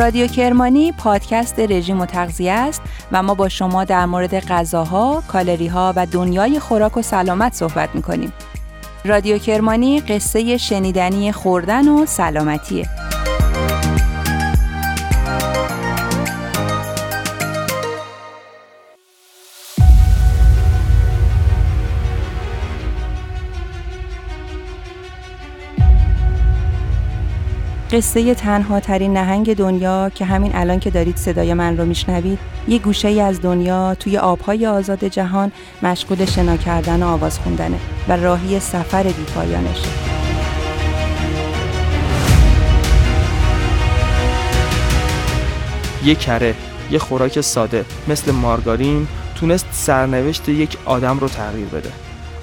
رادیو کرمانی پادکست رژیم و تغذیه است و ما با شما در مورد غذاها، کالری ها و دنیای خوراک و سلامت صحبت می‌کنیم. رادیو کرمانی قصه شنیدنی خوردن و سلامتیه. قصه تنها ترین نهنگ دنیا که همین الان که دارید صدای من رو میشنوید یه گوشه ای از دنیا توی آبهای آزاد جهان مشغول شنا کردن و آواز خوندنه و راهی سفر بیپایانشه. یه کره یه خوراک ساده مثل مارگارین تونست سرنوشت یک آدم رو تغییر بده.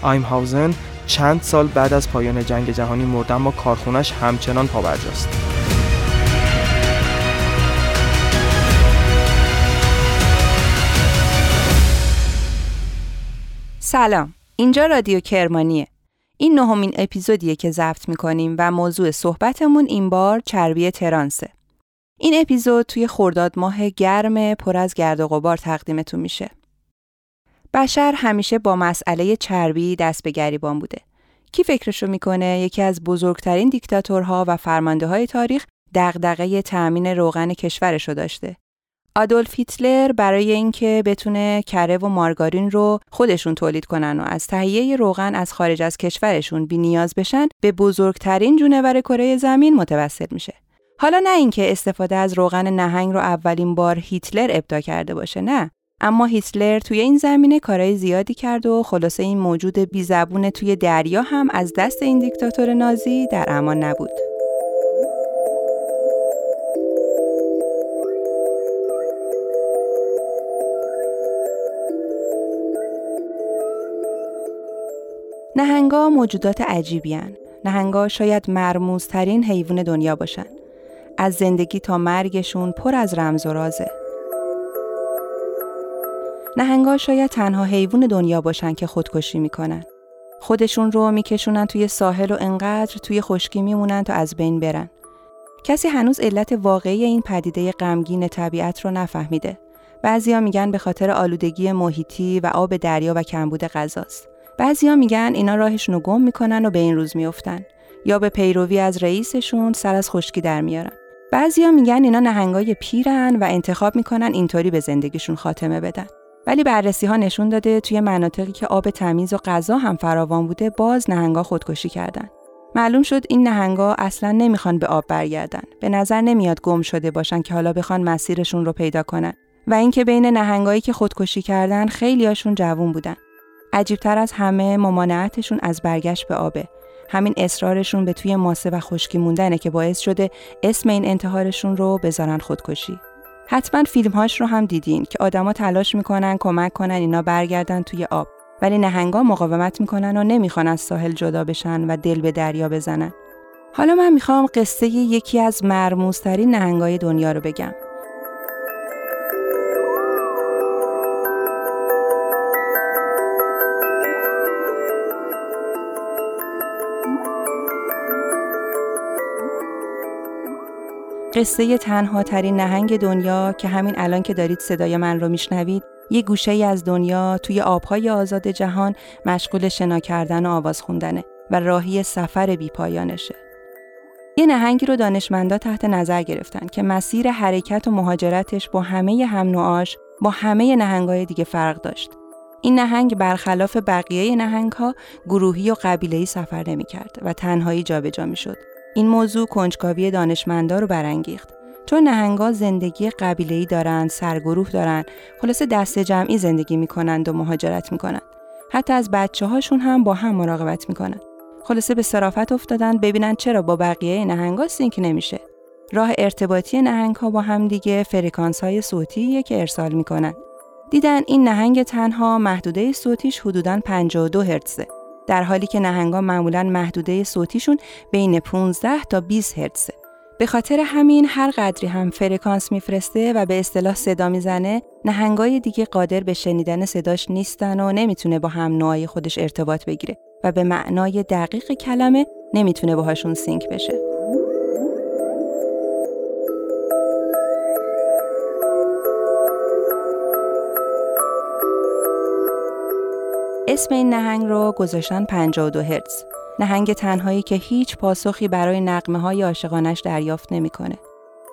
آیم هاوزن چند سال بعد از پایان جنگ جهانی مرد اما کارخونش همچنان پابرجاست. سلام. اینجا رادیو کرمانیه. این نهمین اپیزودیه که ضبط می‌کنیم و موضوع صحبتمون این بار چربی ترانسه. این اپیزود توی خرداد ماه گرم پر از گرد و غبار تقدیمتون میشه. بشر همیشه با مسئله چربی دست به گریبان بوده. کی فکرشو می‌کنه یکی از بزرگترین دیکتاتورها و فرمانده های تاریخ دغدغه تأمین روغن کشورشو داشته. آدولف هیتلر برای اینکه بتونه کره و مارگارین رو خودشون تولید کنن و از تهیه روغن از خارج از کشورشون بی نیاز بشن به بزرگترین جونور کره زمین متوسل میشه. حالا نه اینکه استفاده از روغن نهنگ رو اولین بار هیتلر ابدا کرده باشه نه اما هیتلر توی این زمینه کارهای زیادی کرد و خلاصه این موجود بی زبون توی دریا هم از دست این دیکتاتور نازی در امان نبود. نهنگا موجودات عجیبی هن. نهنگا شاید مرموزترین حیوان دنیا باشن. از زندگی تا مرگشون پر از رمز و رازه. نهنگا شاید تنها حیوان دنیا باشن که خودکشی می‌کنن. خودشون رو میکشونن توی ساحل و انقدر توی خشکی میمونن تا از بین برن. کسی هنوز علت واقعی این پدیده غمگین طبیعت رو نفهمیده. بعضیا میگن به خاطر آلودگی محیطی و آب دریا و کمبود غذاست. بعضیا میگن اینا راهشون رو گم می‌کنن و به این روز میافتن یا به پیروی از رئیسشون سر از خشکی در میارن. بعضیا میگن اینا نهنگای پیرن و انتخاب می‌کنن اینطوری به زندگیشون خاتمه بدن. ولی بررسی ها نشون داده توی مناطقی که آب تمیز و غذا هم فراوان بوده باز نهنگا خودکشی کردن. معلوم شد این نهنگا اصلا نمی‌خوان به آب برگردن. به نظر نمیاد گم شده باشن که حالا بخوان مسیرشون رو پیدا کنن. و اینکه بین نهنگایی که خودکشی کردن خیلیاشون جوون بودن. عجیبتر از همه ممانعتشون از برگشت به آبه. همین اصرارشون به توی ماسه و خشکی موندنه که باعث شده اسم این انتحارشون رو بذارن خودکشی. حتما فیلمهاش رو هم دیدین که آدما تلاش می‌کنن کمک کنن اینا برگردن توی آب ولی نهنگا مقاومت می‌کنن و نمی‌خوان از ساحل جدا بشن و دل به دریا بزنن. حالا من می‌خوام قصه یکی از مرموزترین نهنگای دنیا رو بگم. قصه تنها ترین نهنگ دنیا که همین الان که دارید صدای من رو میشنوید یه گوشه ای از دنیا توی آبهای آزاد جهان مشغول شنا کردن و آواز خوندنه و راهی سفر بیپایانشه. یه نهنگی رو دانشمندا تحت نظر گرفتن که مسیر حرکت و مهاجرتش با همه هم نوعاش با همه نهنگای دیگه فرق داشت. این نهنگ برخلاف بقیه نهنگها گروهی و قبیله‌ای سفر نمی‌کرد و تنهایی جابجا می‌شد. این موضوع کنجکاوی دانشمندا رو برانگیخت چون نهنگا زندگی قبیله‌ای دارند، سرگروه دارند، خلاصه دست جمعی زندگی می‌کنند و مهاجرت می‌کنند. حتی از بچه هاشون هم با هم مراقبت می‌کنند. خلاصه به صرافت افتادن ببینن چرا با بقیه نهنگا سینک نمیشه. راه ارتباطی نهنگ ها با هم دیگه فرکانس های صوتی که ارسال می‌کنن. دیدن این نهنگ تنها محدوده صوتیش حدوداً 52 هرتزه. در حالی که نهنگا معمولا محدوده صوتیشون بین 15 تا 20 هرتزه. به خاطر همین هر قدری هم فرکانس میفرسته و به اصطلاح صدا می‌زنه نهنگای دیگه قادر به شنیدن صداش نیستن و نمی‌تونه با هم نوعی خودش ارتباط بگیره و به معنای دقیق کلمه نمی‌تونه باهاشون سینک بشه. اسم این نهنگ رو گذاشتن 52 هرتز. نهنگ تنهایی که هیچ پاسخی برای نقمه های عاشقانش دریافت نمی‌کنه.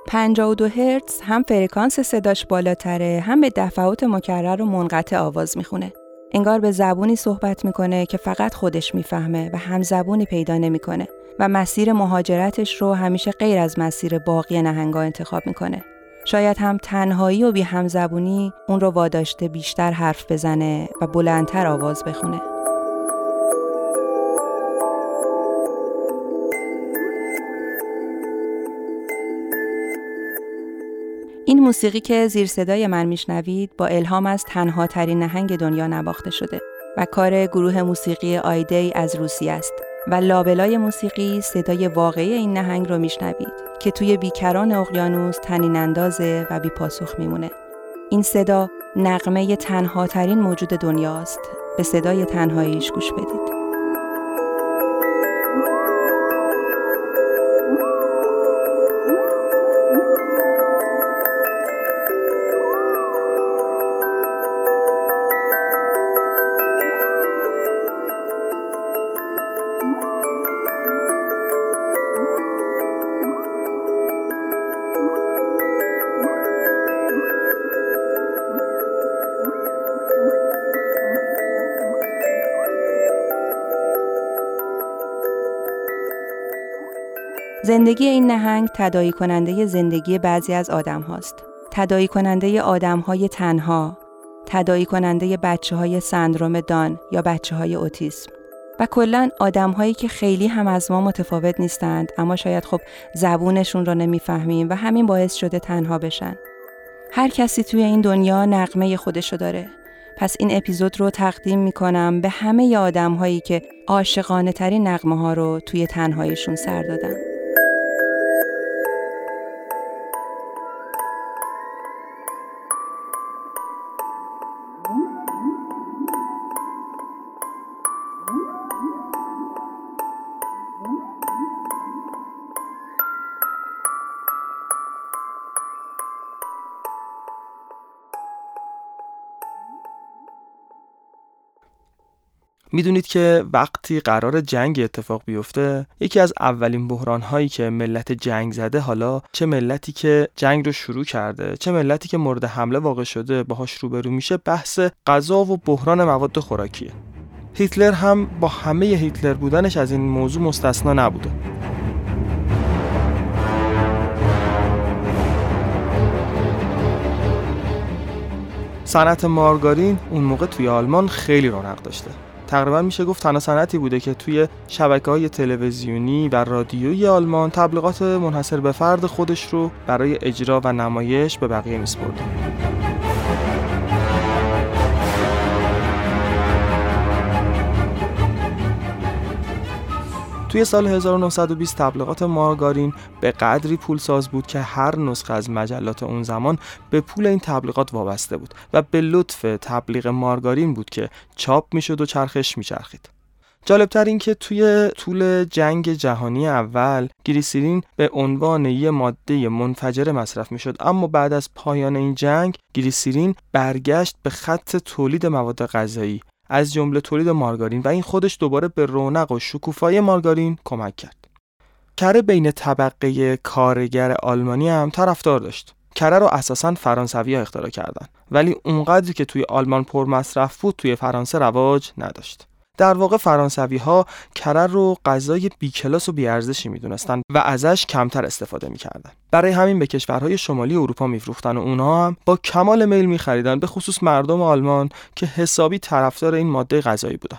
52 هرتز هم فرکانس صداش بالاتره هم به دفعات مکرر و منقطع آواز می‌خونه. انگار به زبونی صحبت می‌کنه که فقط خودش می‌فهمه و هم زبونی پیدا نمی‌کنه و مسیر مهاجرتش رو همیشه غیر از مسیر باقی نهنگا انتخاب می‌کنه. شاید هم تنهایی و بی هم زبونی اون رو واداشته بیشتر حرف بزنه و بلندتر آواز بخونه. این موسیقی که زیر صدای من میشنوید با الهام از تنها ترین نهنگ دنیا نواخته شده و کار گروه موسیقی آیدی از روسیه است و لابلای موسیقی صدای واقعی این نهنگ رو میشنوید که توی بیکران اقیانوس تنین اندازه و بی پاسخ میمونه. این صدا نقمه تنها ترین موجود دنیاست. به صدای تنهاییش گوش بدید. زندگی این نهنگ تدایی کننده زندگی بعضی از آدم هاست. تدایی کننده آدم های تنها، تدایی کننده بچه های سندروم دان یا بچه های اوتیسم. و کلا آدم هایی که خیلی هم از ما متفاوت نیستند اما شاید خب زبونشون رو نمی‌فهمیم و همین باعث شده تنها بشن. هر کسی توی این دنیا نقمه خودشو داره. پس این اپیزود رو تقدیم می‌کنم به همه آدم هایی که عاشقانه ترین نقمه ها رو توی تنهایشون سر دادن. می‌دونید که وقتی قرار جنگ اتفاق بیفته یکی از اولین بحران هایی که ملت جنگ زده حالا چه ملتی که جنگ رو شروع کرده چه ملتی که مورد حمله واقع شده باهاش روبرو میشه بحث غذا و بحران مواد خوراکیه هیتلر هم با همه هیتلر بودنش از این موضوع مستثنا نبوده. صنعت مارگارین اون موقع توی آلمان خیلی رونق داشته. تقریبا میشه گفت تنها صنعتی بوده که توی شبکه های تلویزیونی و رادیویی آلمان تبلیغات منحصر به فرد خودش رو برای اجرا و نمایش به بقیه میسپرده. توی سال 1920 تبلیغات مارگارین به قدری پولساز بود که هر نسخه از مجلات اون زمان به پول این تبلیغات وابسته بود و به لطف تبلیغ مارگارین بود که چاپ می‌شد و چرخش میچرخید. جالبتر این که توی طول جنگ جهانی اول گریسیرین به عنوان یه ماده منفجره مصرف می‌شد اما بعد از پایان این جنگ گریسیرین برگشت به خط تولید مواد غذایی از جمله تولید مارگارین و این خودش دوباره به رونق و شکوفایی مارگارین کمک کرد. کره بین طبقه کارگر آلمانی هم طرفدار داشت. کره رو اساسا فرانسوی ها اختراع کردن ولی اونقدری که توی آلمان پر مصرف بود توی فرانسه رواج نداشت. در واقع فرانسوی ها کرر رو غذای بیکلاس و بیارزشی می‌دونستند و ازش کمتر استفاده می‌کردن. برای همین به کشورهای شمالی اروپا میفروختن و اونها هم با کمال میل میخریدن به خصوص مردم آلمان که حسابی طرفدار این ماده غذایی بودن.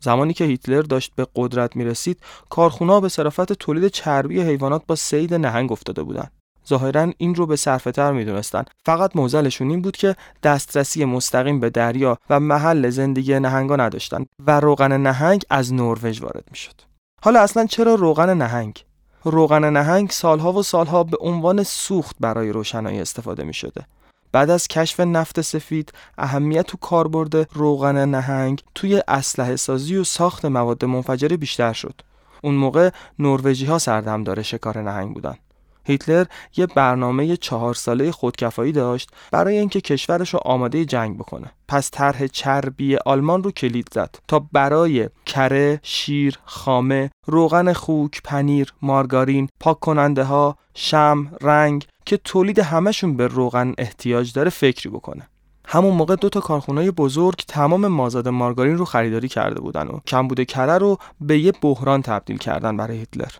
زمانی که هیتلر داشت به قدرت می‌رسید کارخونه به صرافت تولید چربی حیوانات با سید نهنگ افتاده بودند ظاهرا این رو به صرفه تر می‌دونستن فقط موزلشون این بود که دسترسی مستقیم به دریا و محل زندگی نهنگا نداشتن و روغن نهنگ از نروژ وارد می‌شد حالا اصلا چرا روغن نهنگ روغن نهنگ سالها و سالها به عنوان سوخت برای روشنایی استفاده می شده. بعد از کشف نفت سفید اهمیت و کاربرد روغن نهنگ توی اسلحه سازی و ساخت مواد منفجره بیشتر شد. اون موقع نروژی ها سردمدار شکار نهنگ بودن. هیتلر یه برنامه چهار ساله خودکفایی داشت برای اینکه کشورش رو آماده جنگ بکنه پس طرح چربی آلمان رو کلید زد تا برای کره، شیر، خامه، روغن خوک، پنیر، مارگارین، پاک کننده ها، شم، رنگ که تولید همشون به روغن احتیاج داره فکری بکنه. همون موقع دو تا کارخونه بزرگ تمام مازاد مارگارین رو خریداری کرده بودن و کمبود کره رو به یه بحران تبدیل کردن برای هیتلر.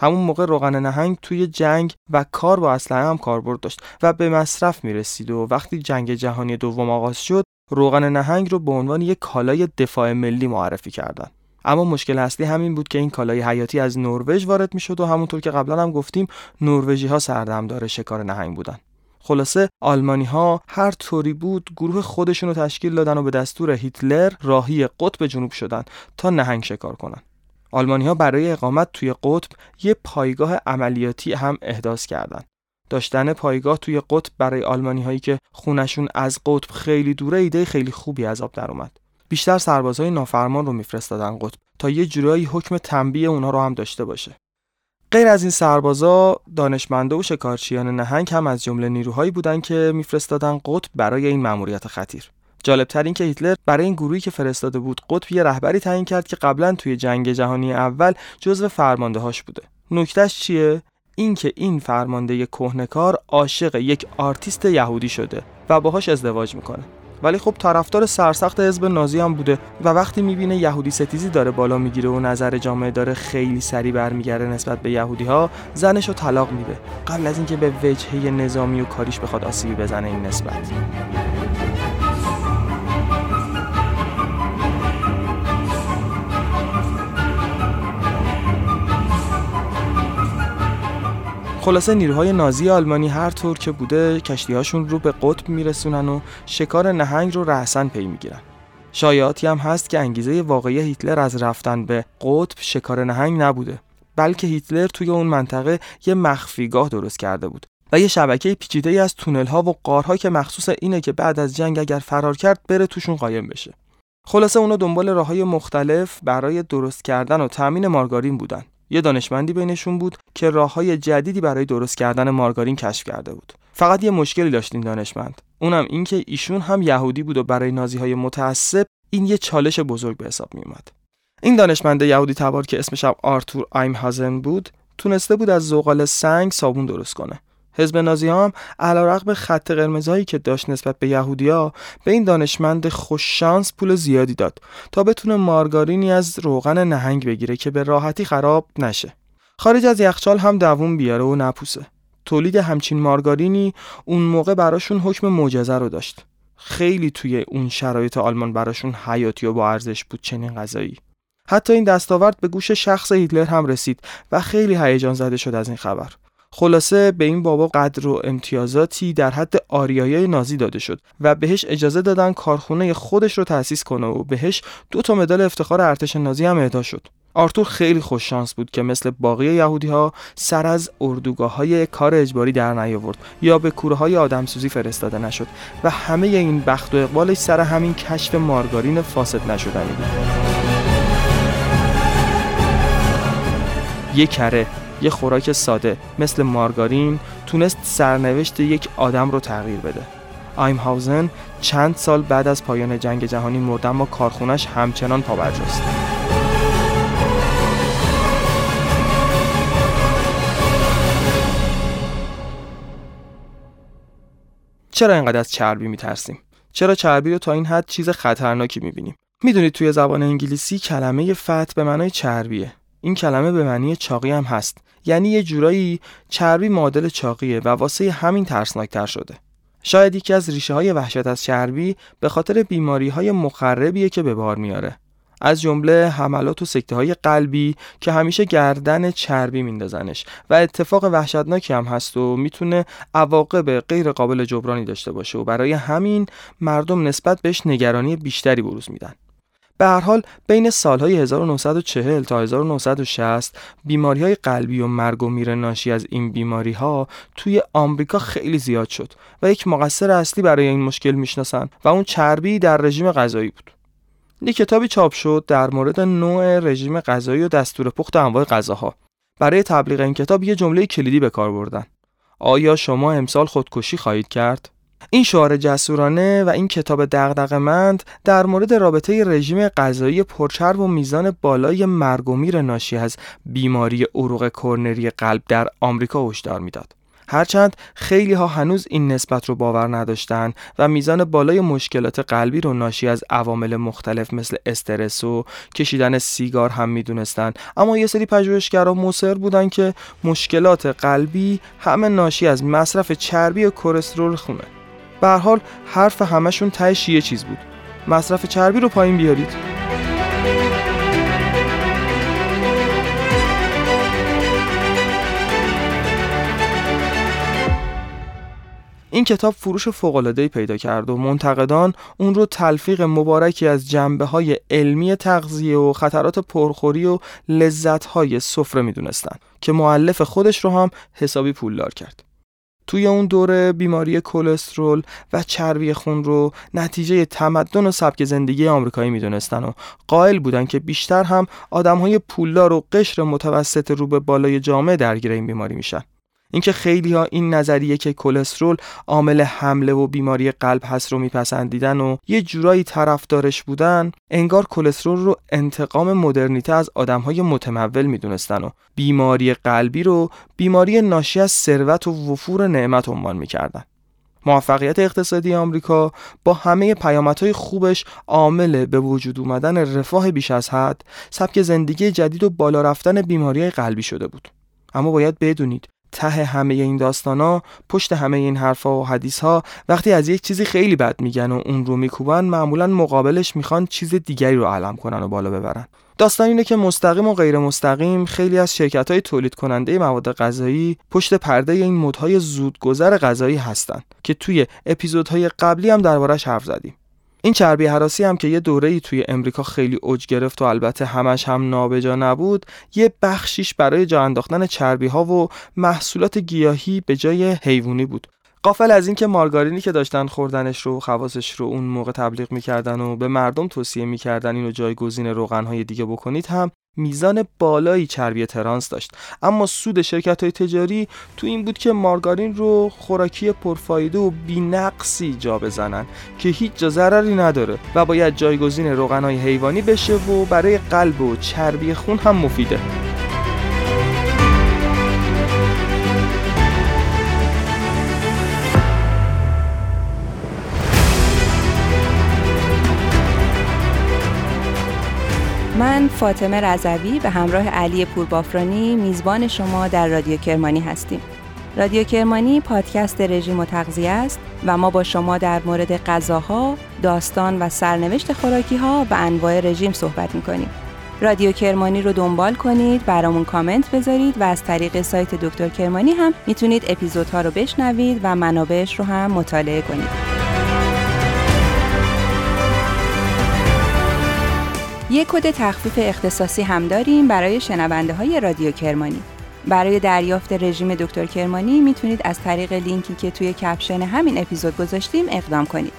همون موقع روغن نهنگ توی جنگ و کار با اسلحه هم کاربرد داشت و به مصرف می رسید و وقتی جنگ جهانی دوم آغاز شد روغن نهنگ رو به عنوان یک کالای دفاع ملی معرفی کردن اما مشکل اصلی همین بود که این کالای حیاتی از نروژ وارد می‌شد و همونطور که قبلا هم گفتیم نروژی ها سردمدار شکار نهنگ بودن خلاصه آلمانی ها هر طوری بود گروه خودشون رو تشکیل دادن و به دستور هیتلر راهی قطب جنوب شدن تا نهنگ شکار کنن. آلمانی ها برای اقامت توی قطب یه پایگاه عملیاتی هم احداث کردند. داشتن پایگاه توی قطب برای آلمانی هایی که خونشون از قطب خیلی دوره ایده خیلی خوبی از آب در اومد. بیشتر سربازهای نافرمان رو میفرستادن قطب تا یه جورایی حکم تنبیه اونا رو هم داشته باشه. غیر از این سربازا دانشمندا و شکارچیان نهنگ هم از جمله نیروهایی بودند که میفرستادن قطب برای این مأموریت خطیر. جالبتر این که هیتلر برای این گروهی که فرستاده بود قطب یه رهبری تعیین کرد که قبلا توی جنگ جهانی اول جزو فرمانده هاش بوده. نکتهش چیه؟ اینکه این فرمانده کهنه‌کار عاشق یک آرتیست یهودی شده و باهاش ازدواج می‌کنه. ولی خب طرفدار سرسخت حزب نازی هم بوده و وقتی می‌بینه یهودی ستیزی داره بالا می‌گیره و نظر جامعه داره خیلی سریع برمیگرده نسبت به یهودی ها زنش رو طلاق میده. قبل از اینکه به وجهه نظامی و کاریش بخواد آسیبی بزنه این نسبت. خلاصه نیروهای نازی آلمانی هر طور که بوده کشتیهاشون رو به قطب میرسونن و شکار نهنگ رو رهسن پی می‌گیرن. شایعاتی هم هست که انگیزه واقعی هیتلر از رفتن به قطب شکار نهنگ نبوده بلکه هیتلر توی اون منطقه یه مخفیگاه درست کرده بود و یه شبکه پیچیده از تونل ها و قارها که مخصوص اینه که بعد از جنگ اگر فرار کرد بره توشون قایم بشه. خلاصه اونا دنبال راه های مختلف برای درست کردن و تامین مارگارین بودن. یه دانشمندی بینشون بود که راه های جدیدی برای درست کردن مارگارین کشف کرده بود. فقط یه مشکلی داشت این دانشمند. اونم اینکه ایشون هم یهودی بود و برای نازی های متعصب این یه چالش بزرگ به حساب می اومد. این دانشمند یهودی تبار که اسمش هم آرتور هازن بود تونسته بود از زغال سنگ صابون درست کنه. حزب نازی هم علیرغم خط قرمزهایی که داشت نسبت به یهودیا به این دانشمند خوششانس پول زیادی داد تا بتونه مارگارینی از روغن نهنگ بگیره که به راحتی خراب نشه. خارج از یخچال هم دووم بیاره و نپوسه. تولید همچین مارگارینی اون موقع براشون حکم معجزه رو داشت. خیلی توی اون شرایط آلمان براشون حیاتی و با ارزش بود چنین غذایی. حتی این دستاورد به گوش شخص هیتلر هم رسید و خیلی هیجان زده شد از این خبر. خلاصه به این بابا قدر و امتیازاتی در حد آریایی نازی داده شد و بهش اجازه دادن کارخونه خودش رو تأسیس کنه و بهش دو تا مدال افتخار ارتش نازی هم اهدا شد. آرتور خیلی خوش شانس بود که مثل باقی یهودی ها سر از اردوگاه های کار اجباری در نیاورد یا به کوره های آدمسوزی فرستاده نشد و همه این بخت و اقبالش سر همین کشف مارگارین فاسد نشدنی بود. یک کره. یه خوراک ساده مثل مارگارین تونست سرنوشت یک آدم رو تغییر بده. آیم هاوزن چند سال بعد از پایان جنگ جهانی مرد اما کارخونش همچنان پابرجاست چرا اینقدر از چربی میترسیم؟ چرا چربی رو تا این حد چیز خطرناکی می‌بینیم؟ می‌دونید توی زبان انگلیسی کلمه فت به معنای چربیه. این کلمه به معنی چاقی هم هست. یعنی یه جورایی چربی معادل چاقیه و واسه همین ترسناکتر شده. شاید یکی از ریشه های وحشت از چربی به خاطر بیماری های مخربیه که به بار میاره. از جمله حملات و سکته های قلبی که همیشه گردن چربی میندازنش و اتفاق وحشتناکی هم هست و می‌تونه عواقب غیر قابل جبرانی داشته باشه و برای همین مردم نسبت بهش نگرانی بیشتری بروز میدن. به هر حال بین سالهای 1940 تا 1960 بیماری های قلبی و مرگ و میر ناشی از این بیماری ها توی آمریکا خیلی زیاد شد و یک مقصر اصلی برای این مشکل می‌شناسن و اون چربی در رژیم غذایی بود. یک کتابی چاپ شد در مورد نوع رژیم غذایی و دستور پخت انواع غذاها. برای تبلیغ این کتاب یه جمله کلیدی به کار بردن آیا شما امسال خودکشی خواهید کرد این شعار جسورانه و این کتاب دغدغه‌مند در مورد رابطه رژیم غذایی پرچرب و میزان بالای مرگ و میر ناشی از بیماری عروق کرنری قلب در آمریکا هشدار می‌داد. هرچند خیلی ها هنوز این نسبت رو باور نداشتن و میزان بالای مشکلات قلبی رو ناشی از عوامل مختلف مثل استرس و کشیدن سیگار هم می‌دونستن اما یه سری پژوهشگرا مصر بودن که مشکلات قلبی همه ناشی از مصرف چربی و کلسترول خونه به حال حرف همشون تهش یه چیز بود مصرف چربی رو پایین بیارید این کتاب فروش فوق‌العاده‌ای پیدا کرد و منتقدان اون رو تلفیق مبارکی از جنبه های علمی تغذیه و خطرات پرخوری و لذت های سفره می‌دونستن که معلف خودش رو هم حسابی پولدار کرد. توی اون دوره بیماری کلسترول و چربی خون رو نتیجه تمدن و سبک زندگی آمریکایی می‌دونستن و قائل بودن که بیشتر هم آدمهای پولدار و قشر متوسط رو به بالای جامعه درگیر این بیماری میشن. اینکه خیلی ها این نظریه که کلسترول عامل حمله و بیماری قلب هست رو میپسندیدن و یه جورایی طرفدارش بودن انگار کلسترول رو انتقام مدرنیته از آدم های متمول می‌دونستن و بیماری قلبی رو بیماری ناشی از ثروت و وفور نعمت عنوان می‌کردن. موفقیت اقتصادی آمریکا با همه پیامدهای خوبش عامل به وجود اومدن رفاه بیش از حد سبک زندگی جدید و بالا رفتن بیماری قلبی شده بود. اما باید بدونید ته همه این داستانا پشت همه این حرفا و حدیث ها وقتی از یک چیزی خیلی بد میگن و اون رو میکوبن معمولا مقابلش می‌خوان چیز دیگری رو علم کنن و بالا ببرن. داستان اینه که مستقیم و غیر مستقیم خیلی از شرکت های تولید کننده مواد غذایی پشت پرده این مدهای زودگذر غذایی هستند که توی اپیزودهای قبلی هم دربارش حرف زدیم. این چربی حراسی هم که یه دوره توی امریکا خیلی اوج گرفت و البته همش هم نابجا نبود یه بخشیش برای جا انداختن چربی ها و محصولات گیاهی به جای حیوانی بود. قافل از اینکه مارگارینی که داشتن خوردنش رو خواصش رو اون موقع تبلیغ می‌کردن و به مردم توصیه می‌کردن اینو جایگزین روغنهای دیگه بکنید هم میزان بالایی چربی ترانس داشت. اما سود شرکت های تجاری تو این بود که مارگارین رو خوراکی پرفایده و بینقصی جا بزنن که هیچ جا ضرری نداره و باید جایگزین روغنهای حیوانی بشه و برای قلب و چربی خون هم مفیده. من فاطمه رضوی به همراه علی پوربافرانی میزبان شما در رادیو کرمانی هستیم. رادیو کرمانی پادکست رژیم و تغذیه است و ما با شما در مورد غذاها، داستان و سرنوشت خوراکی ها و انواع رژیم صحبت می‌کنیم. رادیو کرمانی رو دنبال کنید، برامون کامنت بذارید و از طریق سایت دکتر کرمانی هم می‌تونید اپیزودها رو بشنوید و منابعش رو هم مطالعه کنید. یک کد تخفیف اختصاصی هم داریم برای شنونده های رادیو کرمانی. برای دریافت رژیم دکتر کرمانی می‌تونید از طریق لینکی که توی کپشن همین اپیزود گذاشتیم اقدام کنید.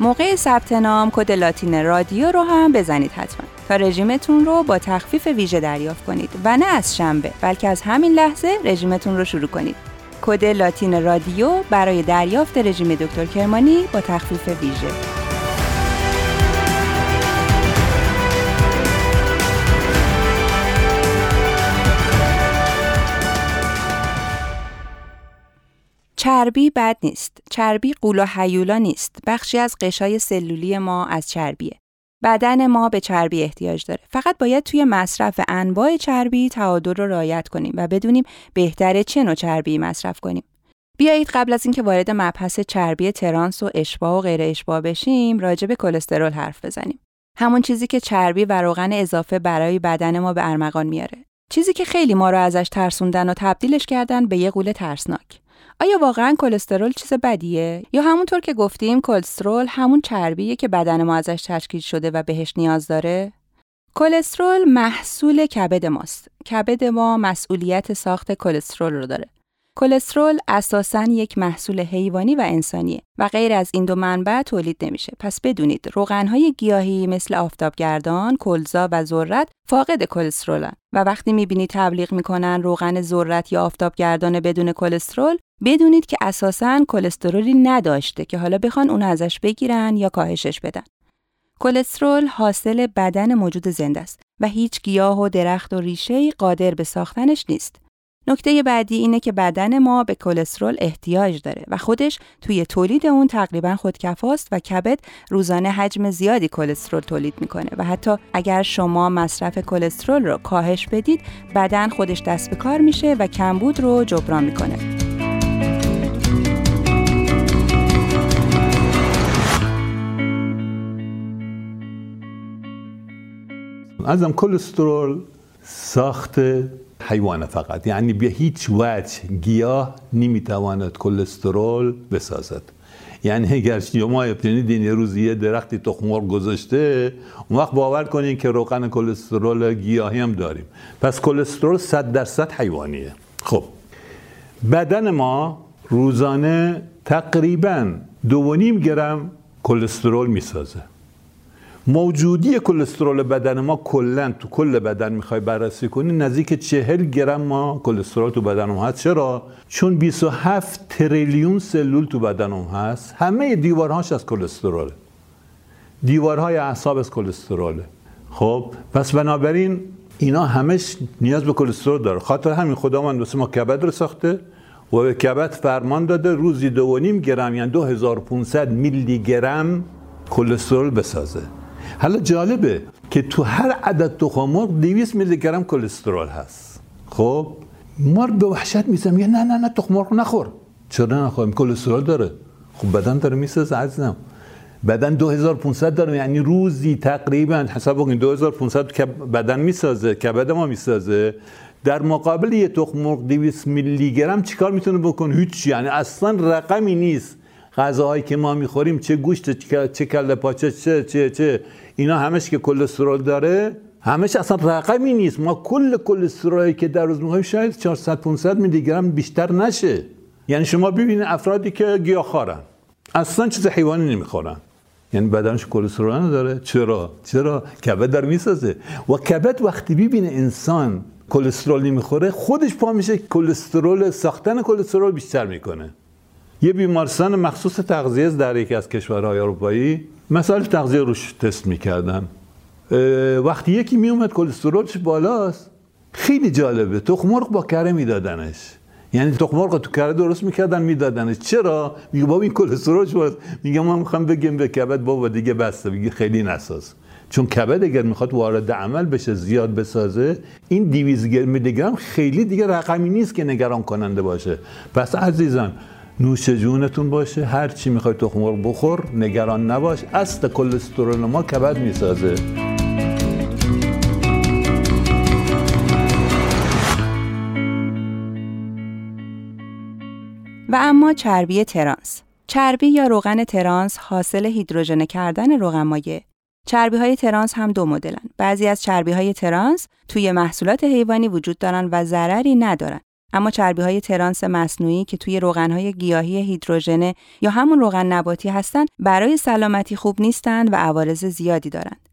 موقع ثبت نام کد لاتین رادیو رو هم بزنید حتما تا رژیمتون رو با تخفیف ویژه دریافت کنید و نه از شنبه بلکه از همین لحظه رژیمتون رو شروع کنید. کد لاتین رادیو برای دریافت رژیم دکتر کرمانی با تخفیف ویژه. چربی بد نیست. چربی قول و حیولا نیست. بخشی از قشای سلولی ما از چربیه. بدن ما به چربی احتیاج داره. فقط باید توی مصرف انواع چربی تعادل رو رعایت کنیم و بدونیم بهتره چه نوع چربی مصرف کنیم. بیایید قبل از اینکه وارد مبحث چربی ترانس و اشباع و غیر اشباع بشیم، راجع به کلسترول حرف بزنیم. همون چیزی که چربی و روغن اضافه برای بدن ما به ارمغان میاره. چیزی که خیلی ما رو ازش ترسوندن و تبدیلش کردن به یه قول ترسناک. آیا واقعا کلسترول چیز بدیه؟ یا همونطور که گفتیم کلسترول همون چربیه که بدن ما ازش تشکیل شده و بهش نیاز داره؟ کلسترول محصول کبد ماست. کبد ما مسئولیت ساخت کلسترول رو داره. کلسترول اساساً یک محصول حیوانی و انسانیه و غیر از این دو منبع تولید نمیشه. پس بدونید روغنهای گیاهی مثل آفتابگردان، کلزا و ذرت فاقد کلسترولن. و وقتی می‌بینید تبلیغ می‌کنن روغن ذرت یا آفتابگردان بدون کلسترول بدونید که اساساً کلسترولی نداشته که حالا بخوان اون ازش بگیرن یا کاهشش بدن. کلسترول حاصل بدن موجود زنده است و هیچ گیاه و درخت و ریشه قادر به ساختنش نیست. نکته بعدی اینه که بدن ما به کلسترول احتیاج داره و خودش توی تولید اون تقریبا خودکفاست و کبد روزانه حجم زیادی کلسترول تولید می‌کنه و حتی اگر شما مصرف کلسترول رو کاهش بدید بدن خودش دست به کار میشه و کمبود رو جبران می‌کنه. ازم کلسترول ساخت حیوان فقط. یعنی به هیچ وجه گیاه نمی‌تواند کلسترول بسازد. یعنی اگر شما شنیدین یه روزی یه درختی تخم گذاشته اون وقت باور کنین که روغن کلسترول گیاهی هم داریم. پس کلسترول 100 درصد حیوانیه. خب. بدن ما روزانه تقریبا دو گرم کلسترول می‌سازه. موجودی کلسترول بدن ما کلا تو کل بدن می‌خوای بررسی کنی نزدیک چهل گرم ما کلسترول تو بدن ما هست. چرا؟ چون 27 تریلیون سلول تو بدن ما هست. همه دیوارهاش از کلستروله. دیوارهای اعصاب از کلستروله. خب پس بنابراین اینا همش نیاز به کلسترول داره. خاطر همین خداوند واسه ما کبد رو ساخته و به کبد فرمان داده روزی دو نیم گرم یعنی 2500 میلی گرم کلسترول بسازه. حالا جالبه که تو هر عدد تخم مرغ 200 میلی گرم کلسترول هست. خب؟ مار به وحشت می‌زنم میگه نه نه نه تخم مرغ نخور. چرا نخورم کلسترول داره. خب بدن داره می‌سازه عزیزم. بدن 2500 داره یعنی روزی تقریبا حساب بکنید 2500 که بدن می‌سازه کبد ما می‌سازه. در مقابل یه تخم مرغ 200 میلی گرم چیکار می‌تونه بکنه؟ هیچ یعنی اصلا رقمی نیست. غذاهایی که ما می‌خوریم چه گوشت چه کله پاچه چه چه چه اینا همش که کلسترول داره همش اصلا رقمی نیست. ما کل کلسترولی که در روز می‌خوریم شاید 400 500 میلی گرم بیشتر نشه. یعنی شما ببینید افرادی که گیاهخوارن اصلا چیز حیوانی نمی‌خورن. یعنی بدنش کلسترول نداره. چرا؟ چرا؟ کبد در می‌سازه. و کبد وقتی ببینه انسان کلسترول نمی‌خوره خودش پا میشه کلسترول ساختن کلسترول بیشتر می‌کنه. یه بیمارستان مخصوص تغذیه در یکی از کشورهای اروپایی مثلا تغذیه روش تست می‌کردن. وقتی یکی میومد کلسترولش بالاست. خیلی جالبه. تخم مرغ با کره میدادنش. یعنی تخم مرغ تو کره درست می‌کردن میدادنش. چرا؟ میگه بابا این کلسترولش بالاست. میگه ما می‌خوام بگیم به کبد بابا دیگه بسته. میگه خیلی نساز. چون کبد اگر می‌خواد وارد عمل بشه زیاد بسازه این 200 میلی گرم خیلی دیگه رقمی نیست که نگران کننده باشه. پس عزیزان نوش جونتون باشه هر چی می‌خوای تخم مرغ بخور نگران نباش اصل کلسترول ما کبد می‌سازه و اما چربی ترانس چربی یا روغن ترانس حاصل هیدروژن کردن روغن مایع چربی های ترانس هم دو مدلن. بعضی از چربی های ترانس توی محصولات حیوانی وجود دارن و ضرری ندارن. اما چربی های ترانس مصنوعی که توی روغن های گیاهی هیدروژنه یا همون روغن نباتی هستند برای سلامتی خوب نیستند و عوارض زیادی دارند.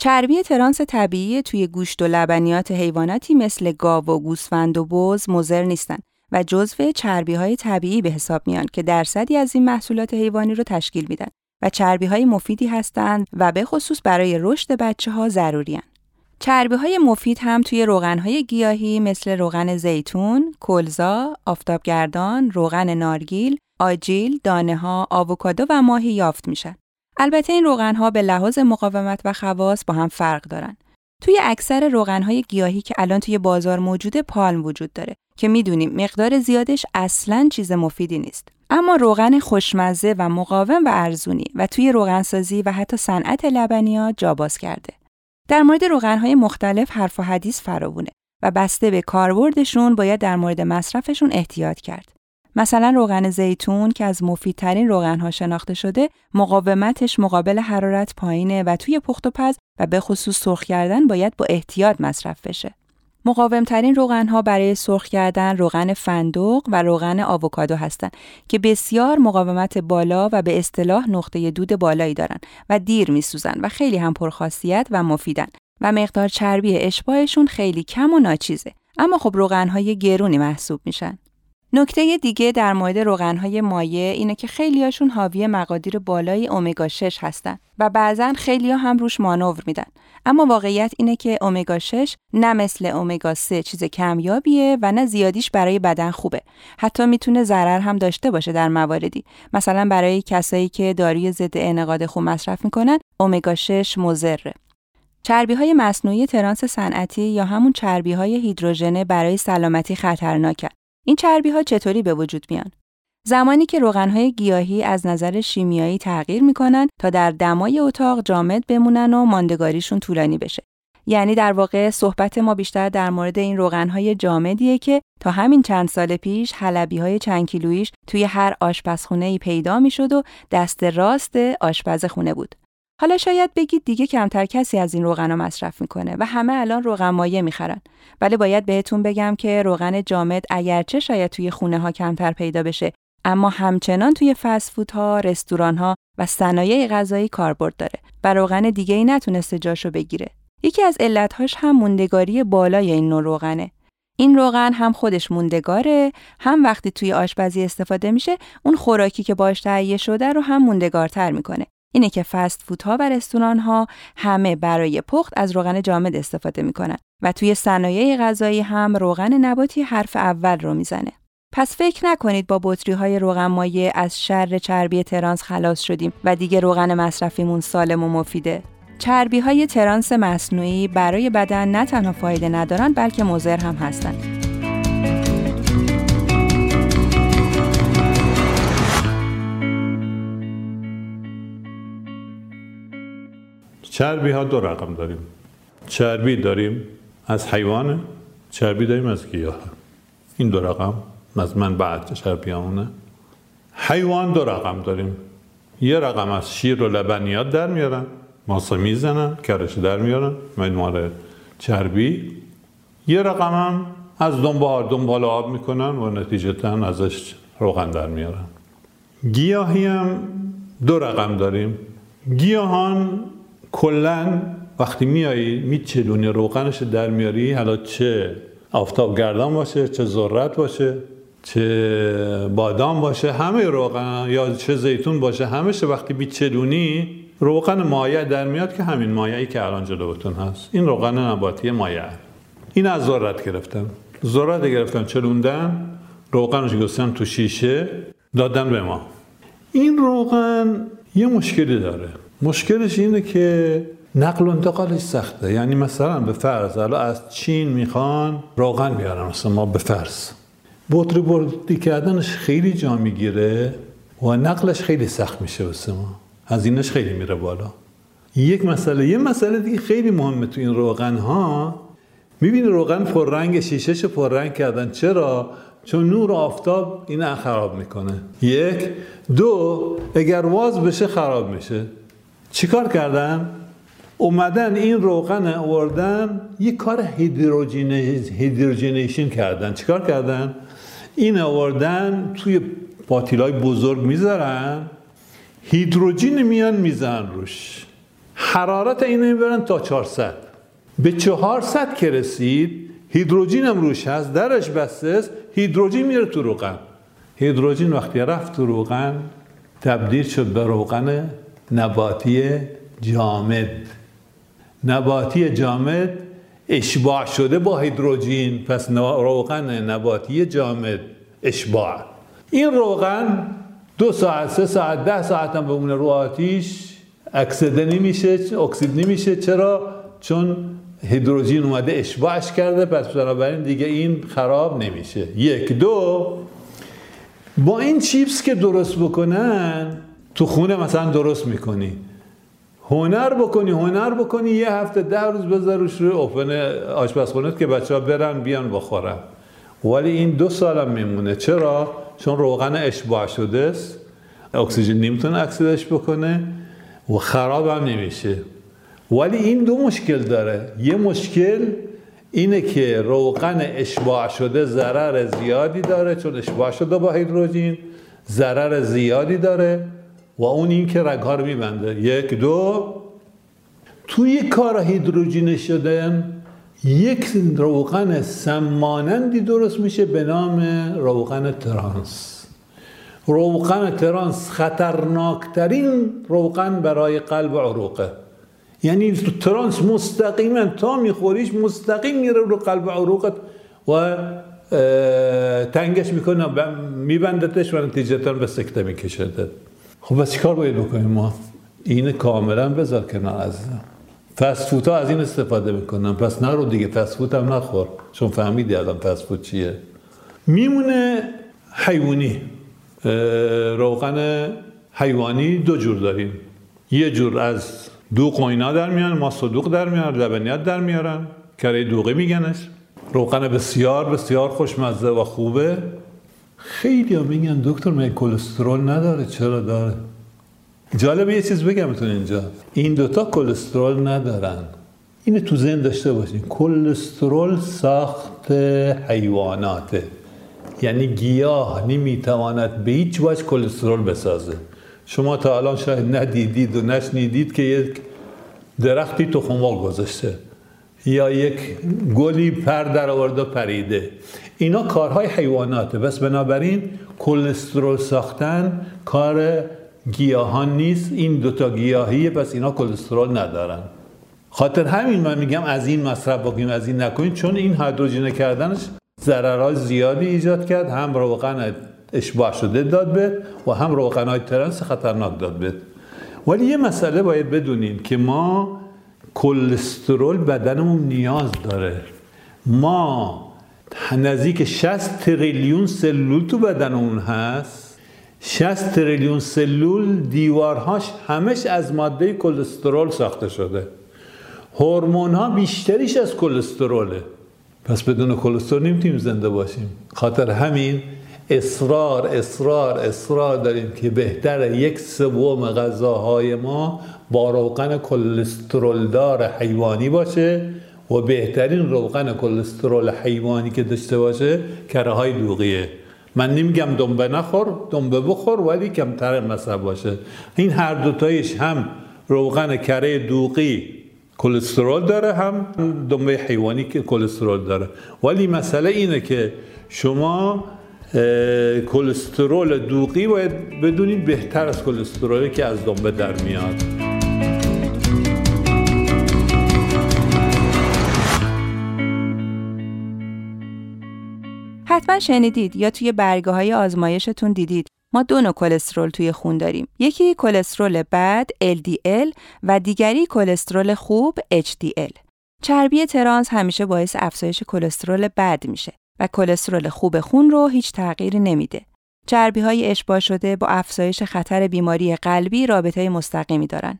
چربی ترانس طبیعی توی گوشت و لبنیات حیواناتی مثل گاو و گوسفند و بز مضر نیستند و جزو چربی های طبیعی به حساب میان که درصدی از این محصولات حیوانی رو تشکیل میدن و چربی های مفیدی هستند و به خصوص برای رشد بچه ها ضروری چربی های مفید هم توی روغن های گیاهی مثل روغن زیتون، کلزا، آفتابگردان، روغن نارگیل، آجیل، دانه ها، آووکادو و ماهی یافت میشن. البته این روغن ها به لحاظ مقاومت و خواص با هم فرق دارن. توی اکثر روغن های گیاهی که الان توی بازار موجوده پالم وجود داره که می‌دونیم مقدار زیادش اصلا چیز مفیدی نیست. اما روغن خوشمزه و مقاوم و ارزونی و توی روغنسازی و حتی صنعت لبنیات جا باز کرده. در مورد روغنهای مختلف حرف و حدیث فراوونه و بسته به کاربردشون باید در مورد مصرفشون احتیاط کرد. مثلا روغن زیتون که از مفیدترین روغنها شناخته شده مقاومتش مقابل حرارت پایینه و توی پخت و پز و به خصوص سرخ کردن باید با احتیاط مصرف بشه. مقاومترین روغن ها برای سرخ کردن روغن فندق و روغن آووکادو هستند که بسیار مقاومت بالا و به اصطلاح نقطه دود بالایی دارند و دیر میسوزن و خیلی هم پرخاصیت و مفیدن و مقدار چربی اشباهشون خیلی کم و ناچیزه. اما خب روغن های گرونی محسوب میشن. نکته دیگه در مورد روغنهای مایع اینه که خیلیاشون حاوی مقادیر بالای امگا 6 هستن و بعضا خیلیا هم روش مانور میدن. اما واقعیت اینه که امگا 6 نه مثل امگا 3 چیز کمیابیه و نه زیادیش برای بدن خوبه. حتی می‌تونه ضرر هم داشته باشه در مواردی. مثلا برای کسایی که داروی ضد انعقاد خون مصرف می‌کنن امگا 6 مضره. چربی های مصنوعی ترانس صنعتی یا همون چربی های هیدروژنه برای سلامتی خطرناکن. این چربی ها چطوری به وجود میان؟ زمانی که روغنهای گیاهی از نظر شیمیایی تغییر می‌کنن تا در دمای اتاق جامد بمونن و ماندگاریشون طولانی بشه. یعنی در واقع صحبت ما بیشتر در مورد این روغنهای جامدیه که تا همین چند سال پیش حلبی های چند کیلویش توی هر آشپزخونه ای پیدا می‌شد و دست راست آشپز خونه بود. حالا شاید بگید دیگه کمتر کسی از این روغن مصرف می‌کنه و همه الان روغن مایع می‌خرن. ولی باید بهتون بگم که روغن جامد اگرچه شاید توی خونه ها کمتر پیدا بشه اما همچنان توی فست ها، رستوران ها و صنایع غذایی کاربرد داره و روغن دیگه ای نتونسته جاشو بگیره. یکی از علتهاش هم موندگاری بالای این نوع روغنه. این روغن هم خودش موندگاره هم وقتی توی آشپزی استفاده میشه اون خوراکی که باش تهیه شده رو هم موندگارتر می‌کنه اینه که فست فودها و رستوران ها همه برای پخت از روغن جامد استفاده می‌کنن و توی صنایع غذایی هم روغن نباتی حرف اول رو می‌زنه. پس فکر نکنید با بطری های روغن مایع از شر چربی ترانس خلاص شدیم و دیگه روغن مصرفیمون سالم و مفیده. چربی های ترانس مصنوعی برای بدن نه تنها فایده ندارن بلکه مضر هم هستند. چربی ها دو رقم داریم چربی داریم از حیوان چربی داریم از گیاه این دو رقم از من بعد چربی همونه حیوان دو رقم داریم. یه رقم از شیر و لبنیات در میارن. ماسه می‌زنن کرش در میارن. مال چربی. یه رقم هم از دنبال دنبال آب می‌کنن و نتیجتا ازش روغن در میارن. گیاهی هم دو رقم داریم. گیاهان کلا وقتی میایی میچلونی روغنش در میاری حالا چه آفتاب گردان باشه چه ذرت باشه. چه بادام باشه همه روغن یا چه زیتون باشه همشه وقتی میچلونی روغن مایع در میاد که همین مایعی که الان جلوتون هست. این روغن نباتی مایع. این از ذرت گرفتم. ذرت گرفتم چلوندن روغنش گذاشتن تو شیشه دادن به ما. این روغن یه مشکلی داره. مشکلش اینه که نقل و انتقالش سخته. یعنی مثلا به فرض الان از چین می‌خوان روغن بیارن مثلا ما به فرض. بطری بردی کردنش خیلی جا می‌گیره و نقلش خیلی سخت میشه واسه ما. هزینهش خیلی میره بالا. یک مسئله یه مسئله دیگه خیلی مهمه تو این روغن ها می‌بینی روغن پررنگ شیشهش پررنگ کردن. چرا؟ چون نور آفتاب این خراب می‌کنه. یک. دو اگر واز بشه خراب میشه. چیکار کردن؟ اومدن این روغن آوردن یه کار هیدروژینیشن کردن. چیکار کردن؟ این آوردن توی پاتیلای بزرگ می‌ذارن هیدروژین میان میزن روش. حرارت اینو می‌برن تا 400 به 400 که رسید هیدروژین هم روش هست درش بسته است هیدروژین میره تو روغن. هیدروژین وقتی رفت تو روغن تبدیل شد به روغن نباتی جامد. نباتی جامد اشباع شده با هیدروژین پس روغن نباتی جامد اشباع. این روغن دو ساعت سه ساعت ده ساعت هم بمونه رو آتیش اکسده نمیشه اکسید نمیشه. چرا؟ چون هیدروژین اومده اشباعش کرده پس بنابراین دیگه این خراب نمیشه. یک دو با این چیپس که درست بکنن تو خونه مثلا درست می‌کنی. هنر بکنی هنر بکنی یه هفته ده روز بذارش روی اوپن آشپزخونه که بچه ها برن بیان بخورن. ولی این دو سالم میمونه. چرا؟ چون روغن اشباع شده است. اکسیژن نمی‌تونه اکسیدش بکنه و خراب هم نمیشه. ولی این دو مشکل داره. یه مشکل اینه که روغن اشباع شده ضرر زیادی داره چون اشباع شده با هیدروژین ضرر زیادی داره. و اون این که رگها رو میبنده. یک دو توی کار هیدروژین شده یک روغن سمانندی درست میشه به نام روغن ترانس. روغن ترانس خطرناکترین روغن برای قلب عروقه. یعنی ترانس مستقیما تا میخوریش مستقیم میره رو قلب عروقت و تنگش می‌کنه میبندتش و نتیجتا به سکته میکشده خب بس چیکار باید بکنیم ما؟ این کاملا بذار کنار عزیزم. فست ها از این استفاده می‌کنن. پس نرو دیگه فست هم نخور. چون فهمیدی الان فست چیه. میمونه حیوانی. روغن حیوانی دو جور داریم. یه جور از دوغ اینا در میان ما صدوق در میان لبنیت در میارن. کره دوغی میگنش. روغن بسیار بسیار خوشمزه و خوبه. خیلی ها میگن دکتر من کلسترول نداره. چرا داره؟ جالبه یه چیز بگم تو اینجا. این دوتا کلسترول ندارن. اینه تو ذهن داشته باشین. کلسترول ساخت حیواناته. یعنی گیاه نمی‌تواند به هیچ وجه کلسترول بسازه. شما تا الان شاید ندیدید و نشنیدید که یک درختی تخموال گذاشته. یا یک گلی پر در آورده پریده. اینا کارهای حیواناته. بس بنابراین کلسترول ساختن کار گیاهان نیست. این دوتا گیاهیه پس اینا کلسترول ندارن. خاطر همین من میگم از این مصرف بکنیم از این نکنیم چون این هیدروژن کردنش ضررهای زیادی ایجاد کرد. هم روغن اشباع شده داد به و هم روغن های ترنس خطرناک داد به. ولی یه مسئله باید بدونیم که ما کلسترول بدنمون نیاز داره. ما نزدیک 60 تریلیون سلول تو بدنمون هست. 60 تریلیون سلول دیوارهاش همش از ماده کلسترول ساخته شده. هورمون ها بیشتریش از کلستروله. پس بدون کلسترول نمی‌تونیم زنده باشیم. خاطر همین اصرار اصرار اصرار داریم که بهتر یک سوم غذاهای ما با روغن کلسترول دار حیوانی باشه. و بهترین روغن کلسترول حیوانی که داشته باشه کره های دوغیه. من نمیگم دنبه نخور دنبه بخور ولی کمتر مصرف باشه. این هر دوتایش هم روغن کره دوغی کلسترول داره هم دنبه حیوانی که کلسترول داره. ولی مسئله اینه که شما کلسترول دوغی باید بدونید بهتر از کلسترولی که از دنبه در میاد. حتما شنیدید یا توی برگه های آزمایشتون دیدید ما دو نوع کلسترول توی خون داریم. یکی کلسترول بد LDL و دیگری کلسترول خوب HDL. چربی ترانس همیشه باعث افزایش کلسترول بد میشه و کلسترول خوب خون رو هیچ تغییری نمیده. چربی های اشباع شده با افزایش خطر بیماری قلبی رابطه مستقیمی دارن.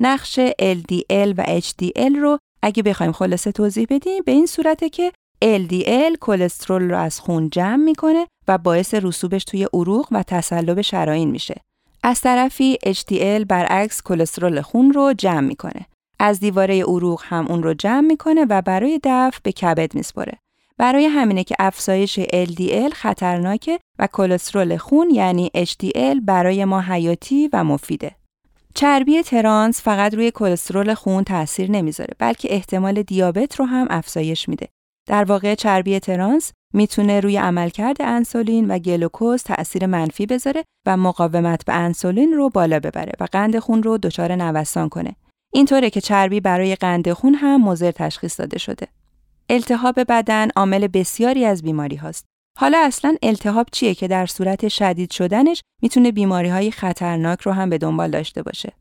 نقش LDL و HDL رو اگه بخوایم خلاصه توضیح بدیم به این صورته که LDL کلسترول رو از خون جمع می‌کنه و باعث رسوبش توی عروق و تصلب شرايین میشه. از طرفی HDL برعکس کلسترول خون رو جمع می‌کنه. از دیواره عروق هم اون رو جمع می‌کنه و برای دفع به کبد میسپره. برای همینه که افزایش LDL خطرناکه و کلسترول خون یعنی HDL برای ما حیاتی و مفیده. چربی ترانس فقط روی کلسترول خون تاثیر نمی‌ذاره بلکه احتمال دیابت رو هم افزایش میده. در واقع چربی ترانس می‌تونه روی عملکرد انسولین و گلوکوز تأثیر منفی بذاره و مقاومت به انسولین رو بالا ببره و قند خون رو دچار نوسان کنه. اینطوره که چربی برای قند خون هم مضر تشخیص داده شده. التهاب بدن عامل بسیاری از بیماری هاست. حالا اصلا التهاب چیه که در صورت شدید شدنش می‌تونه بیماری های خطرناک رو هم به دنبال داشته باشه.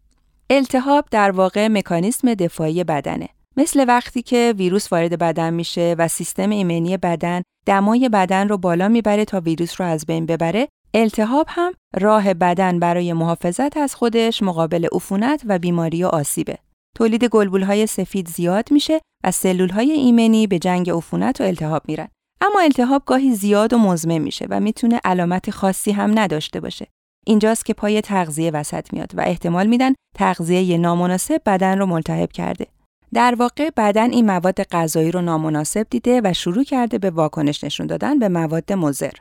التهاب در واقع مکانیسم دفاعی بدنه. مثل وقتی که ویروس وارد بدن میشه و سیستم ایمنی بدن دمای بدن رو بالا می‌بره تا ویروس رو از بین ببره التهاب هم راه بدن برای محافظت از خودش مقابل عفونت و بیماری و آسیبه. تولید گلبولهای سفید زیاد میشه و سلولهای ایمنی به جنگ عفونت و التهاب میرن. اما التهاب گاهی زیاد و مزمن میشه و می‌تونه علامت خاصی هم نداشته باشه. اینجاست که پای تغذیه وسط میاد و احتمال میدن تغذیه نامناسب بدن رو ملتهب کرده. در واقع بدن این مواد غذایی رو نامناسب دیده و شروع کرده به واکنش نشون دادن به مواد مضر.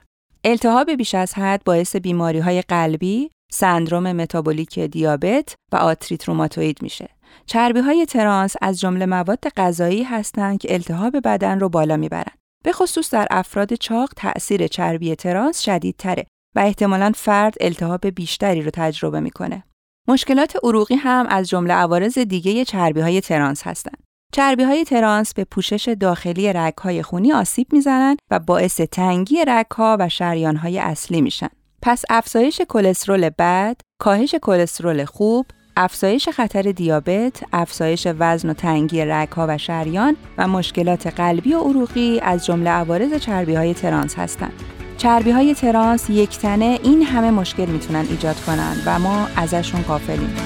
التهاب بیش از حد باعث بیماری های قلبی، سندروم متابولیک دیابت و آتریت روماتوئید میشه. چربی های ترانس از جمله مواد غذایی هستند که التهاب بدن رو بالا می‌برن. به خصوص در افراد چاق تأثیر چربی ترانس شدیدتره و احتمالاً فرد التهاب بیشتری رو تجربه می‌کنه. مشکلات عروقی هم از جمله عوارض دیگه چربی های ترانس هستند. چربی های ترانس به پوشش داخلی رگ های خونی آسیب می‌زنند و باعث تنگی رگ ها و شریان های اصلی میشن. پس افزایش کلسترول بد، کاهش کلسترول خوب، افزایش خطر دیابت، افزایش وزن و تنگی رگها و شریان و مشکلات قلبی و عروقی از جمله عوارض چربی های ترانس هستند. چربی های ترانس یک تنه این همه مشکل می‌تونن ایجاد کنند و ما ازشون غافلیم.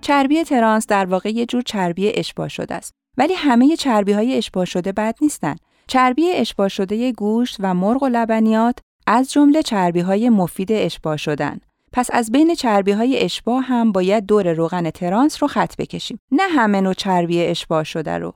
چربی ترانس در واقع یه جور چربی اشباع شده است. ولی همه چربی های اشباع شده بد نیستن. چربی اشباع شده گوشت و مرغ و لبنیات از جمله چربی های مفید اشباع شدن. پس از بین چربی های اشباع هم باید دور روغن ترانس رو خط بکشیم. نه همه نوع چربی اشباع شده رو.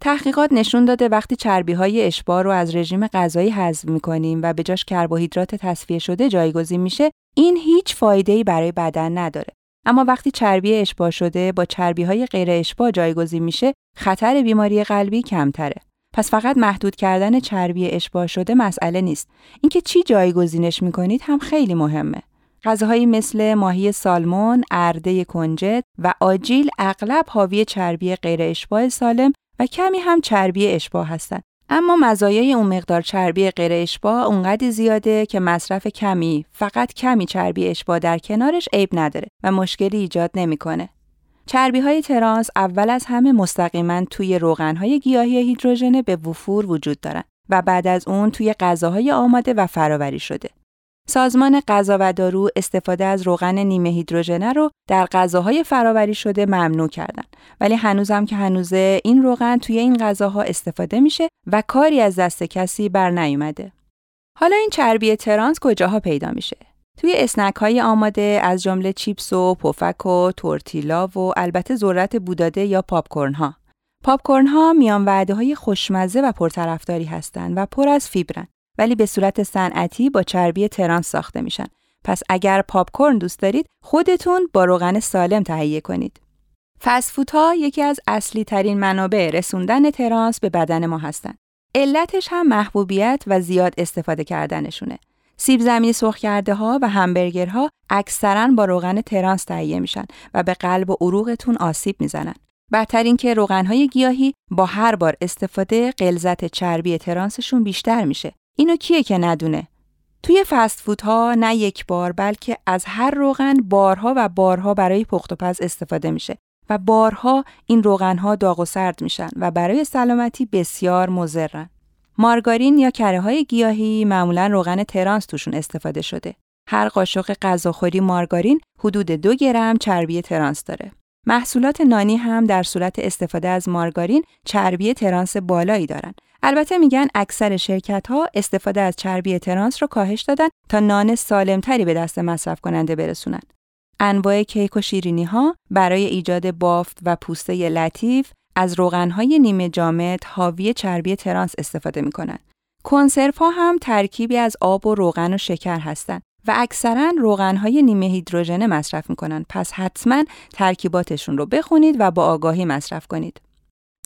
تحقیقات نشون داده وقتی چربی های اشباع رو از رژیم غذایی حذف می‌کنیم و به جاش کربوهیدرات تصفیه شده جایگزین میشه این هیچ فایده‌ای برای بدن نداره اما وقتی چربی اشباع شده با چربی های غیر اشباع جایگزین میشه خطر بیماری قلبی کمتره پس فقط محدود کردن چربی اشباع شده مسئله نیست اینکه چی جایگزینش می‌کنید هم خیلی مهمه غذاهایی مثل ماهی سالمون، ارده کنجد و آجیل اغلب حاوی چربی غیر اشباع سالم و کمی هم چربی اشباع هستند. اما مزایای اون مقدار چربی غیر اشباع اونقدر زیاده که مصرف کمی فقط کمی چربی اشباع در کنارش عیب نداره و مشکلی ایجاد نمی‌کنه. چربی های ترانس اول از همه مستقیما توی روغن های گیاهی هیدروژن به وفور وجود دارن و بعد از اون توی غذاهای آماده و فراوری شده. سازمان غذا و دارو استفاده از روغن نیمه هیدروژنه رو در غذاهای فراوری شده ممنوع کردن ولی هنوزم که هنوزه این روغن توی این غذاها استفاده میشه و کاری از دست کسی بر نیومده. حالا این چربی ترانس کجاها پیدا میشه؟ توی اسنک های آماده از جمله چیپس و پفک و تورتیلا و البته ذرت بوداده یا پاپکورن ها. پاپکورن ها میان وعده های خوشمزه و پرطرفداری هستند و پر از فیبرن ولی به صورت صنعتی با چربی ترانس ساخته میشن. پس اگر پاپکورن دوست دارید خودتون با روغن سالم تهیه کنید. ها یکی از اصلی ترین منابع رسوندن ترانس به بدن ما هستند. علتش هم محبوبیت و زیاد استفاده کردنشونه. سیب زمینی سرخ کرده ها و همبرگرها اکثرا با روغن ترانس تهیه میشن و به قلب و عروقتون آسیب می‌زنن. بدتر اینکه روغنهای گیاهی با هر بار استفاده غلظت چربی ترانسشون بیشتر میشه. اینو کیه که ندونه؟ توی فست فودها نه یک بار بلکه از هر روغن بارها و بارها برای پخت و پز استفاده میشه و بارها این روغنها داغ و سرد میشن و برای سلامتی بسیار مضرن. مارگارین یا کره های گیاهی معمولا روغن ترانس توشون استفاده شده. هر قاشق غذاخوری مارگارین حدود دو گرم چربی ترانس داره. محصولات نانی هم در صورت استفاده از مارگارین چربی ترانس بالایی دارن. البته میگن اکثر شرکت ها استفاده از چربی ترانس رو کاهش دادن تا نان سالمتری به دست مصرف کننده برسونن. انواع کیک و شیرینی ها برای ایجاد بافت و پوسته لطیف از روغنهای نیمه جامد حاوی چربی ترانس استفاده می کنند. کنسرو ها هم ترکیبی از آب و روغن و شکر هستند و اکثرا روغنهای نیمه هیدروژنه مصرف می کنند. پس حتما ترکیباتشون رو بخونید و با آگاهی مصرف کنید.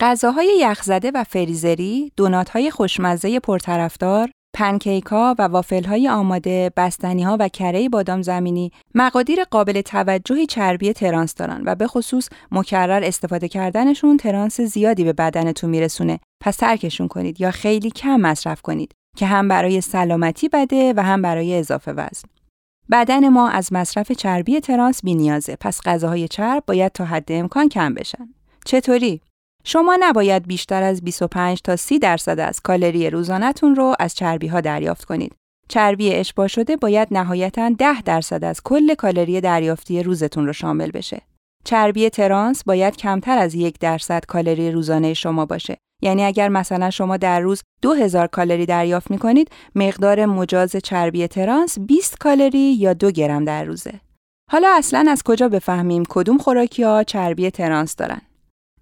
غذاهای یخزده و فریزری، دونات‌های خوشمزه پرطرفدار، پنکیک ها و وافل های آماده، بستنی ها و کره بادام زمینی مقادیر قابل توجهی چربی ترانس دارن و به خصوص مکرر استفاده کردنشون ترانس زیادی به بدنتون میرسونه. پس ترکشون کنید یا خیلی کم مصرف کنید که هم برای سلامتی بده و هم برای اضافه وزن. بدن ما از مصرف چربی ترانس بی نیازه پس غذاهای چرب باید تا حد امکان کم بشن. چطوری؟ شما نباید بیشتر از 25 تا 30 درصد از کالری روزانهتون رو از چربی ها دریافت کنید. چربی اشباع شده باید نهایتا 10 درصد از کل کالری دریافتی روزتون رو شامل بشه. چربی ترانس باید کمتر از یک درصد کالری روزانه شما باشه. یعنی اگر مثلا شما در روز 2000 کالری دریافت می کنید، مقدار مجاز چربی ترانس 20 کالری یا 2 گرم در روزه. حالا اصلا از کجا بفهمیم کدوم خوراکی ها چربی ترانس دارن؟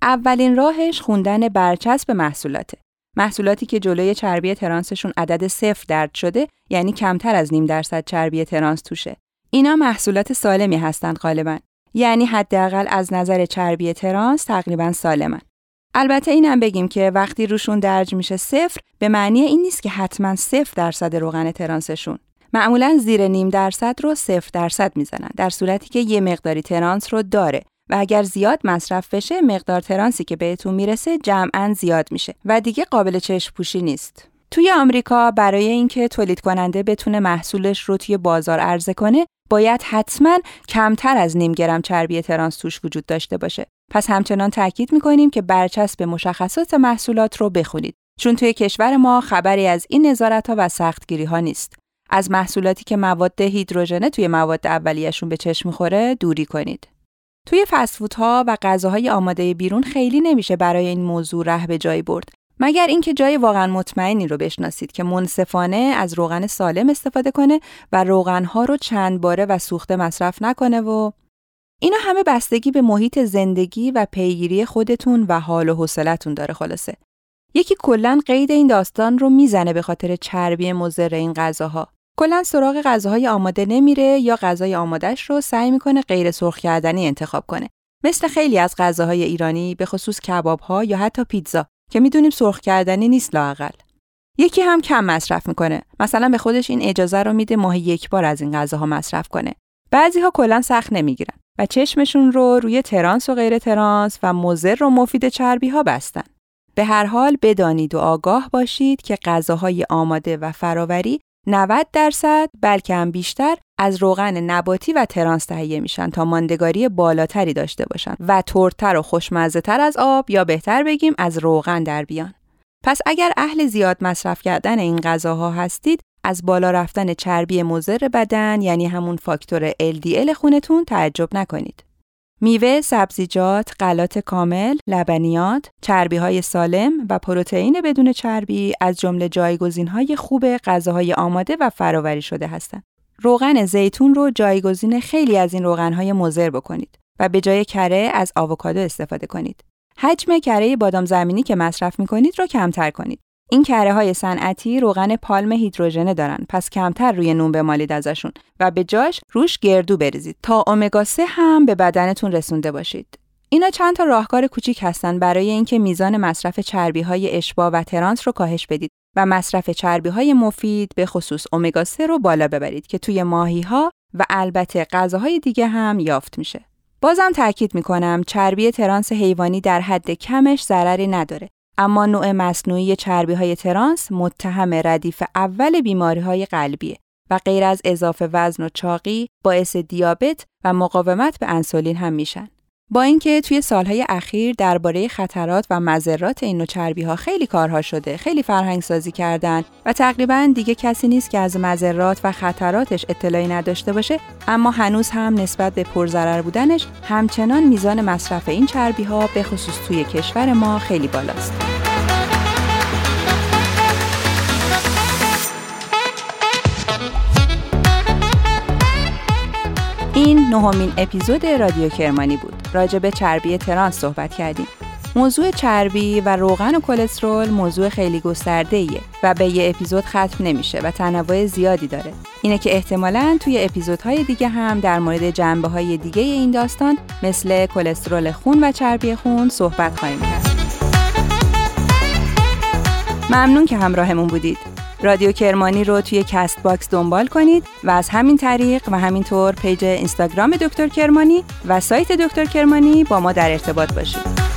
اولین راهش خوندن برچسب محصولاته. محصولاتی که جلوی چربی ترانسشون عدد صفر درد شده یعنی کمتر از نیم درصد چربی ترانس توشه. اینا محصولات سالمی هستند غالبا. یعنی حداقل از نظر چربی ترانس تقریبا سالمن. البته اینم بگیم که وقتی روشون درج میشه صفر به معنی این نیست که حتما صفر درصد روغن ترانسشون. معمولا زیر نیم درصد رو صفر درصد می‌زنن در صورتی که یه مقداری ترانس رو داره و اگر زیاد مصرف بشه مقدار ترانسی که بهتون می‌رسه جمعا زیاد میشه و دیگه قابل چشم پوشی نیست. توی آمریکا برای اینکه تولید کننده بتونه محصولش رو توی بازار عرضه کنه باید حتما کمتر از نیم گرم چربی ترانس توش وجود داشته باشه. پس همچنان تاکید می‌کنیم که برچسب مشخصات محصولات رو بخونید. چون توی کشور ما خبری از این نظارت ها و سختگیری ها نیست. از محصولاتی که مواد هیدروژنه توی مواد اولیهشون به چشم می‌خوره دوری کنید. توی ها و غذاهای آماده بیرون خیلی نمیشه برای این موضوع ره به جایی برد. مگر اینکه جای واقعا مطمئنی رو بشناسید که منصفانه از روغن سالم استفاده کنه و روغنها رو چند باره و سوخته مصرف نکنه و اینا همه بستگی به محیط زندگی و پیگیری خودتون و حال و حوصلتون داره خلاصه. یکی کلا قید این داستان رو می‌زنه به خاطر چربی مضر این غذاها. کلا سراغ غذاهای آماده نمیره یا غذای آمادهش رو سعی می‌کنه غیر سرخ کردنی انتخاب کنه. مثل خیلی از غذاهای ایرانی به خصوص کباب ها یا حتی پیتزا که می‌دونیم سرخ کردنی نیست لاقل. یکی هم کم مصرف می‌کنه. مثلا به خودش این اجازه رو میده ماهی یک بار از این غذاها مصرف کنه. بعضی ها کلا سخت نمی‌گیرن و چشمشون رو روی ترانس و غیر ترانس و مضر و مفید چربی ها بستن. به هر حال بدانید و آگاه باشید که غذاهای آماده و فراوری 90 درصد بلکه هم بیشتر از روغن نباتی و ترانس تهیه میشن تا ماندگاری بالاتری داشته باشن و ترتر و خوشمزه تر از آب یا بهتر بگیم از روغن در بیان. پس اگر اهل زیاد مصرف کردن این غذاها هستید از بالا رفتن چربی مضر بدن یعنی همون فاکتور LDL خونتون تعجب نکنید. میوه، سبزیجات، غلات کامل، لبنیات، چربی های سالم و پروتئین بدون چربی از جمله جایگزین های خوب غذاهای آماده و فراوری شده هستند. روغن زیتون رو جایگزین خیلی از این روغن های مضر بکنید و به جای کره از آووکادو استفاده کنید. حجم کره بادام زمینی که مصرف می کنید رو کمتر کنید. این کره های صنعتی روغن پالم هیدروژنه دارن پس کمتر روی نون بمالید ازشون و به جاش روش گردو بریزید تا امگا 3 هم به بدنتون رسونده باشید. اینا چند تا راهکار کوچیک هستن برای اینکه میزان مصرف چربی های اشبا و ترانس رو کاهش بدید و مصرف چربی های مفید به خصوص امگا 3 رو بالا ببرید که توی ماهی ها و البته غذاهای دیگه هم یافت میشه. بازم تاکید می‌کنم چربی ترانس حیوانی در حد کمش ضرری نداره اما نوع مصنوعی چربی های ترانس متهم ردیف اول بیماری های قلبیه و غیر از اضافه وزن و چاقی باعث دیابت و مقاومت به انسولین هم میشن. با اینکه توی سالهای اخیر درباره خطرات و مذرات این نوع چربی ها خیلی کارها شده، خیلی فرهنگ سازی کردن و تقریبا دیگه کسی نیست که از مذرات و خطراتش اطلاعی نداشته باشه، اما هنوز هم نسبت به پرضرر بودنش همچنان میزان مصرف این چربی ها به خصوص توی کشور ما خیلی بالاست. این نهمین اپیزود رادیو کرمانی بود. راجع به چربی ترانس صحبت کردیم. موضوع چربی و روغن و کلسترول موضوع خیلی گسترده ایه و به یه اپیزود ختم نمیشه و تنوع زیادی داره. اینه که احتمالا توی اپیزودهای دیگه هم در مورد جنبه های دیگه این داستان مثل کلسترول خون و چربی خون صحبت خواهیم کرد. ممنون که همراهمون بودید. رادیو کرمانی رو توی Castbox دنبال کنید و از همین طریق و همینطور پیج اینستاگرام دکتر کرمانی و سایت دکتر کرمانی با ما در ارتباط باشید.